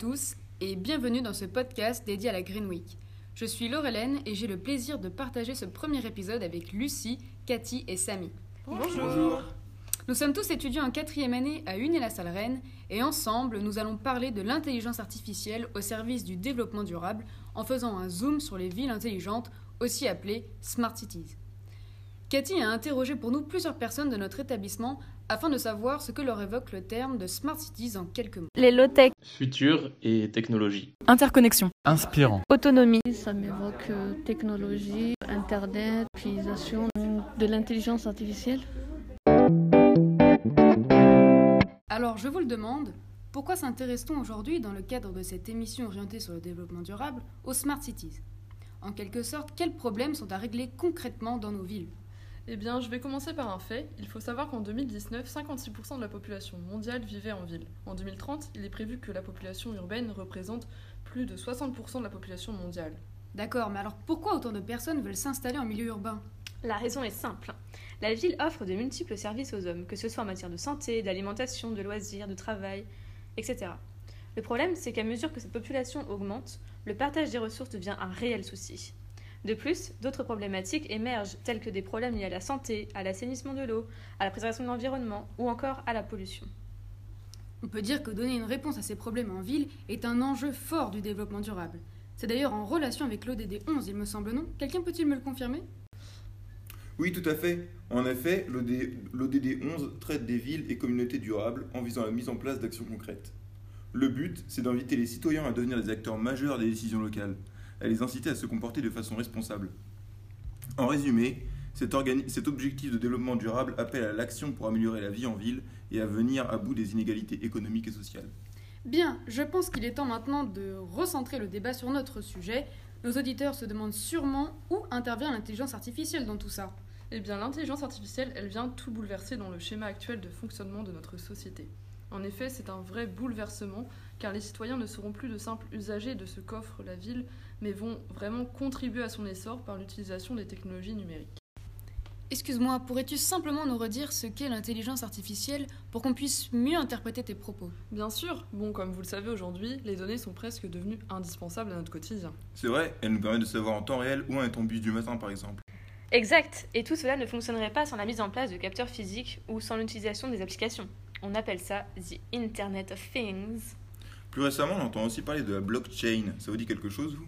tous et bienvenue dans ce podcast dédié à la Green Week. Je suis Laurelène et j'ai le plaisir de partager ce premier épisode avec Lucie, Cathy et Samy. Bonjour. Nous sommes tous étudiants en quatrième année à Uné-la-Salle Rennes et ensemble nous allons parler de l'intelligence artificielle au service du développement durable en faisant un zoom sur les villes intelligentes, aussi appelées Smart Cities. Cathy a interrogé pour nous plusieurs personnes de notre établissement afin de savoir ce que leur évoque le terme de Smart Cities en quelques mots. Les low-tech, Futur et technologie. interconnexion, Inspirant. autonomie, Ça m'évoque euh, technologie, internet, utilisation de l'intelligence artificielle. Alors je vous le demande, pourquoi s'intéresse-t-on aujourd'hui dans le cadre de cette émission orientée sur le développement durable aux Smart Cities? En quelque sorte, quels problèmes sont à régler concrètement dans nos villes? Eh bien, je vais commencer par un fait. Il faut savoir qu'en 2019, 56% de la population mondiale vivait en ville. En 2030, il est prévu que la population urbaine représente plus de 60% de la population mondiale. D'accord, mais alors pourquoi autant de personnes veulent s'installer en milieu urbain? La raison est simple. La ville offre de multiples services aux hommes, que ce soit en matière de santé, d'alimentation, de loisirs, de travail, etc. Le problème, c'est qu'à mesure que cette population augmente, le partage des ressources devient un réel souci. De plus, d'autres problématiques émergent, telles que des problèmes liés à la santé, à l'assainissement de l'eau, à la préservation de l'environnement ou encore à la pollution. On peut dire que donner une réponse à ces problèmes en ville est un enjeu fort du développement durable. C'est d'ailleurs en relation avec l'ODD 11, il me semble, non? Quelqu'un peut-il me le confirmer? Oui, tout à fait. En effet, l'ODD 11 traite des villes et communautés durables en visant la mise en place d'actions concrètes. Le but, c'est d'inviter les citoyens à devenir des acteurs majeurs des décisions locales, à les inciter à se comporter de façon responsable. En résumé, cet, cet objectif de développement durable appelle à l'action pour améliorer la vie en ville et à venir à bout des inégalités économiques et sociales. Bien, je pense qu'il est temps maintenant de recentrer le débat sur notre sujet. Nos auditeurs se demandent sûrement où intervient l'intelligence artificielle dans tout ça. Eh bien, l'intelligence artificielle, elle vient tout bouleverser dans le schéma actuel de fonctionnement de notre société. En effet, c'est un vrai bouleversement, car les citoyens ne seront plus de simples usagers de ce qu'offre la ville, mais vont vraiment contribuer à son essor par l'utilisation des technologies numériques. Excuse-moi, pourrais-tu simplement nous redire ce qu'est l'intelligence artificielle pour qu'on puisse mieux interpréter tes propos? Bien sûr, bon, comme vous le savez aujourd'hui, les données sont presque devenues indispensables à notre quotidien. C'est vrai, elle nous permet de savoir en temps réel où en est ton bus du matin par exemple. Exact, et tout cela ne fonctionnerait pas sans la mise en place de capteurs physiques ou sans l'utilisation des applications. On appelle ça The Internet of Things. Plus récemment, on entend aussi parler de la blockchain. Ça vous dit quelque chose, vous?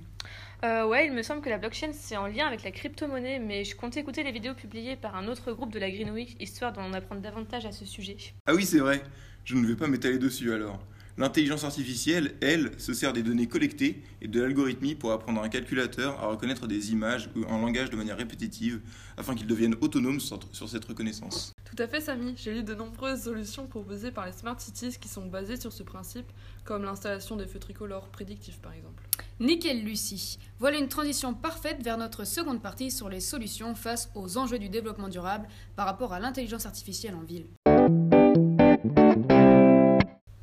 Euh, ouais, il me semble que la blockchain c'est en lien avec la crypto-monnaie, mais je comptais écouter les vidéos publiées par un autre groupe de la Green Week histoire d'en apprendre davantage à ce sujet. Ah oui, c'est vrai. Je ne vais pas m'étaler dessus alors. L'intelligence artificielle, elle, se sert des données collectées et de l'algorithmie pour apprendre à un calculateur à reconnaître des images ou un langage de manière répétitive afin qu'il devienne autonome sur cette reconnaissance. Tout à fait, Samy. J'ai lu de nombreuses solutions proposées par les Smart Cities qui sont basées sur ce principe, comme l'installation des feux tricolores prédictifs par exemple. Nickel Lucie. Voilà une transition parfaite vers notre seconde partie sur les solutions face aux enjeux du développement durable par rapport à l'intelligence artificielle en ville.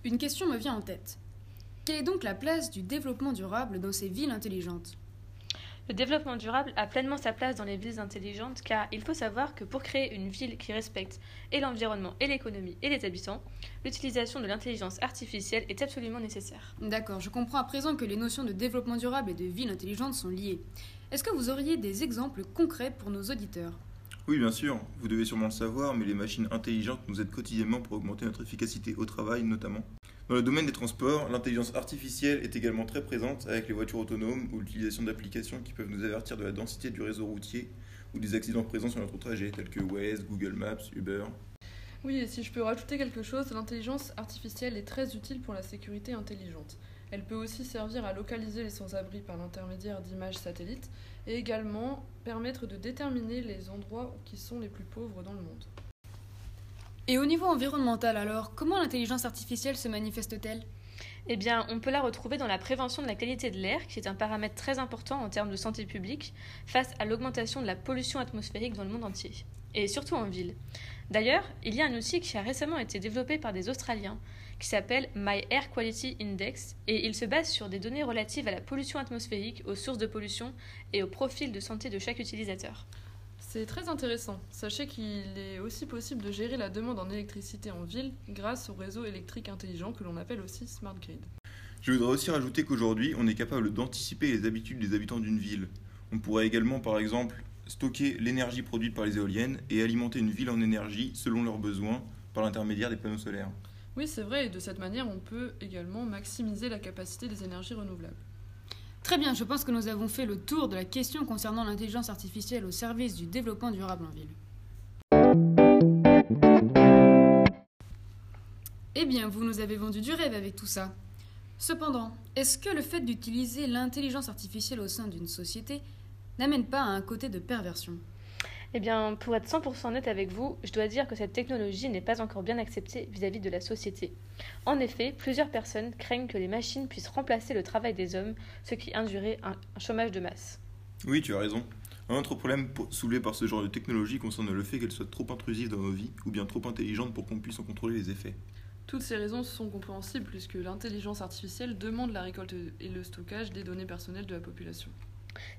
Une question me vient en tête. Quelle est donc la place du développement durable dans ces villes intelligentes? Le développement durable a pleinement sa place dans les villes intelligentes car il faut savoir que pour créer une ville qui respecte et l'environnement et l'économie et les habitants, l'utilisation de l'intelligence artificielle est absolument nécessaire. D'accord, je comprends à présent que les notions de développement durable et de ville intelligente sont liées. Est-ce que vous auriez des exemples concrets pour nos auditeurs? Oui, bien sûr, vous devez sûrement le savoir, mais les machines intelligentes nous aident quotidiennement pour augmenter notre efficacité au travail notamment. Dans le domaine des transports, l'intelligence artificielle est également très présente avec les voitures autonomes ou l'utilisation d'applications qui peuvent nous avertir de la densité du réseau routier ou des accidents présents sur notre trajet, tels que Waze, Google Maps, Uber. Oui, et si je peux rajouter quelque chose, l'intelligence artificielle est très utile pour la sécurité intelligente. Elle peut aussi servir à localiser les sans-abri par l'intermédiaire d'images satellites et également permettre de déterminer les endroits qui sont les plus pauvres dans le monde. Et au niveau environnemental alors, comment l'intelligence artificielle se manifeste-t-elle? Eh bien, on peut la retrouver dans la prévention de la qualité de l'air, qui est un paramètre très important en termes de santé publique, face à l'augmentation de la pollution atmosphérique dans le monde entier, et surtout en ville. D'ailleurs, il y a un outil qui a récemment été développé par des Australiens, qui s'appelle My Air Quality Index, et il se base sur des données relatives à la pollution atmosphérique, aux sources de pollution et au profil de santé de chaque utilisateur. C'est très intéressant. Sachez qu'il est aussi possible de gérer la demande en électricité en ville grâce au réseau électrique intelligent que l'on appelle aussi Smart Grid. Je voudrais aussi rajouter qu'aujourd'hui, on est capable d'anticiper les habitudes des habitants d'une ville. On pourrait également, par exemple, stocker l'énergie produite par les éoliennes et alimenter une ville en énergie selon leurs besoins par l'intermédiaire des panneaux solaires. Oui, c'est vrai, et de cette manière, on peut également maximiser la capacité des énergies renouvelables. Très bien, je pense que nous avons fait le tour de la question concernant l'intelligence artificielle au service du développement durable en ville. Eh bien, vous nous avez vendu du rêve avec tout ça. Cependant, est-ce que le fait d'utiliser l'intelligence artificielle au sein d'une société n'amène pas à un côté de perversion? Eh bien, pour être 100% net avec vous, je dois dire que cette technologie n'est pas encore bien acceptée vis-à-vis de la société. En effet, plusieurs personnes craignent que les machines puissent remplacer le travail des hommes, ce qui induirait un, un chômage de masse. Oui, tu as raison. Un autre problème soulevé par ce genre de technologie concerne le fait qu'elle soit trop intrusive dans nos vies ou bien trop intelligente pour qu'on puisse en contrôler les effets. Toutes ces raisons sont compréhensibles puisque l'intelligence artificielle demande la récolte et le stockage des données personnelles de la population.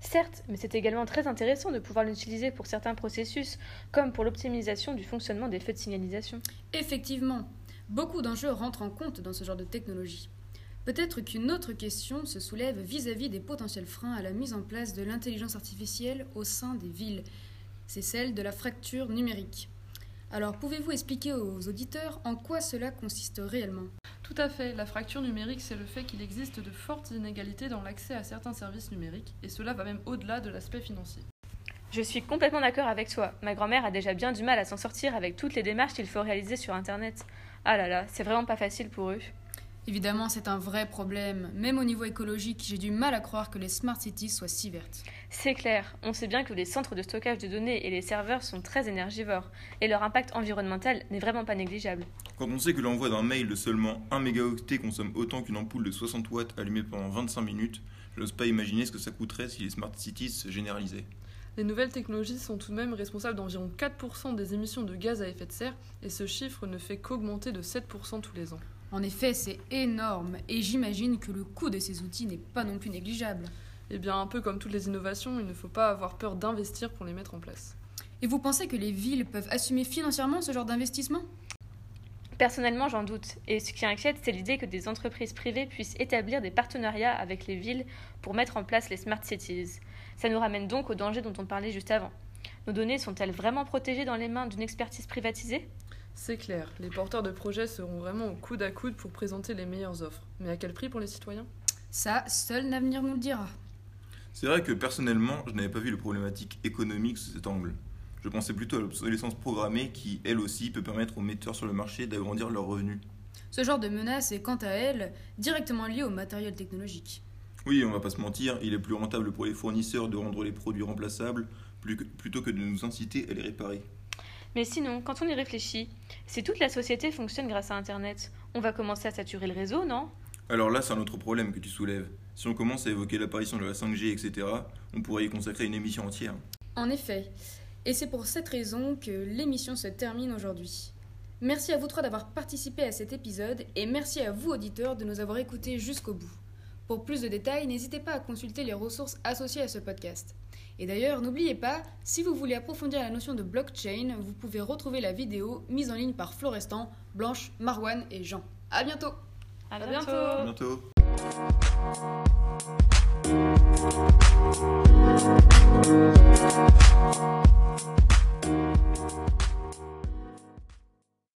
Certes, mais c'est également très intéressant de pouvoir l'utiliser pour certains processus, comme pour l'optimisation du fonctionnement des feux de signalisation. Effectivement, beaucoup d'enjeux rentrent en compte dans ce genre de technologie. Peut-être qu'une autre question se soulève vis-à-vis des potentiels freins à la mise en place de l'intelligence artificielle au sein des villes. C'est celle de la fracture numérique. Alors pouvez-vous expliquer aux auditeurs en quoi cela consiste réellement? Tout à fait, la fracture numérique, c'est le fait qu'il existe de fortes inégalités dans l'accès à certains services numériques, et cela va même au-delà de l'aspect financier. Je suis complètement d'accord avec toi. Ma grand-mère a déjà bien du mal à s'en sortir avec toutes les démarches qu'il faut réaliser sur Internet. Ah là là, c'est vraiment pas facile pour eux. Évidemment, c'est un vrai problème. Même au niveau écologique, j'ai du mal à croire que les smart cities soient si vertes. C'est clair, on sait bien que les centres de stockage de données et les serveurs sont très énergivores, et leur impact environnemental n'est vraiment pas négligeable. Quand on sait que l'envoi d'un mail de seulement 1 mégaoctet consomme autant qu'une ampoule de 60 watts allumée pendant 25 minutes, je n'ose pas imaginer ce que ça coûterait si les smart cities se généralisaient. Les nouvelles technologies sont tout de même responsables d'environ 4% des émissions de gaz à effet de serre, et ce chiffre ne fait qu'augmenter de 7% tous les ans. En effet, c'est énorme, et j'imagine que le coût de ces outils n'est pas non plus négligeable. Eh bien, un peu comme toutes les innovations, il ne faut pas avoir peur d'investir pour les mettre en place. Et vous pensez que les villes peuvent assumer financièrement ce genre d'investissement? Personnellement, j'en doute, et ce qui inquiète, c'est l'idée que des entreprises privées puissent établir des partenariats avec les villes pour mettre en place les smart cities. Ça nous ramène donc au danger dont on parlait juste avant. Nos données sont-elles vraiment protégées dans les mains d'une expertise privatisée? C'est clair, les porteurs de projets seront vraiment au coude à coude pour présenter les meilleures offres. Mais à quel prix pour les citoyens? Ça, seul l'avenir nous le dira. C'est vrai que personnellement, je n'avais pas vu les problématiques économiques sous cet angle. Je pensais plutôt à l'obsolescence programmée qui, elle aussi, peut permettre aux metteurs sur le marché d'agrandir leurs revenus. Ce genre de menace est quant à elle directement lié au matériel technologique. Oui, on va pas se mentir, il est plus rentable pour les fournisseurs de rendre les produits remplaçables plus que- plutôt que de nous inciter à les réparer. Mais sinon, quand on y réfléchit, si toute la société fonctionne grâce à Internet, on va commencer à saturer le réseau, non? Alors là, c'est un autre problème que tu soulèves. Si on commence à évoquer l'apparition de la 5G, etc., on pourrait y consacrer une émission entière. En effet. Et c'est pour cette raison que l'émission se termine aujourd'hui. Merci à vous trois d'avoir participé à cet épisode et merci à vous auditeurs de nous avoir écoutés jusqu'au bout. Pour plus de détails, n'hésitez pas à consulter les ressources associées à ce podcast. Et d'ailleurs, n'oubliez pas, si vous voulez approfondir la notion de blockchain, vous pouvez retrouver la vidéo mise en ligne par Florestan, Blanche, Marwan et Jean. À bientôt À À bientôt. À bientôt. bientôt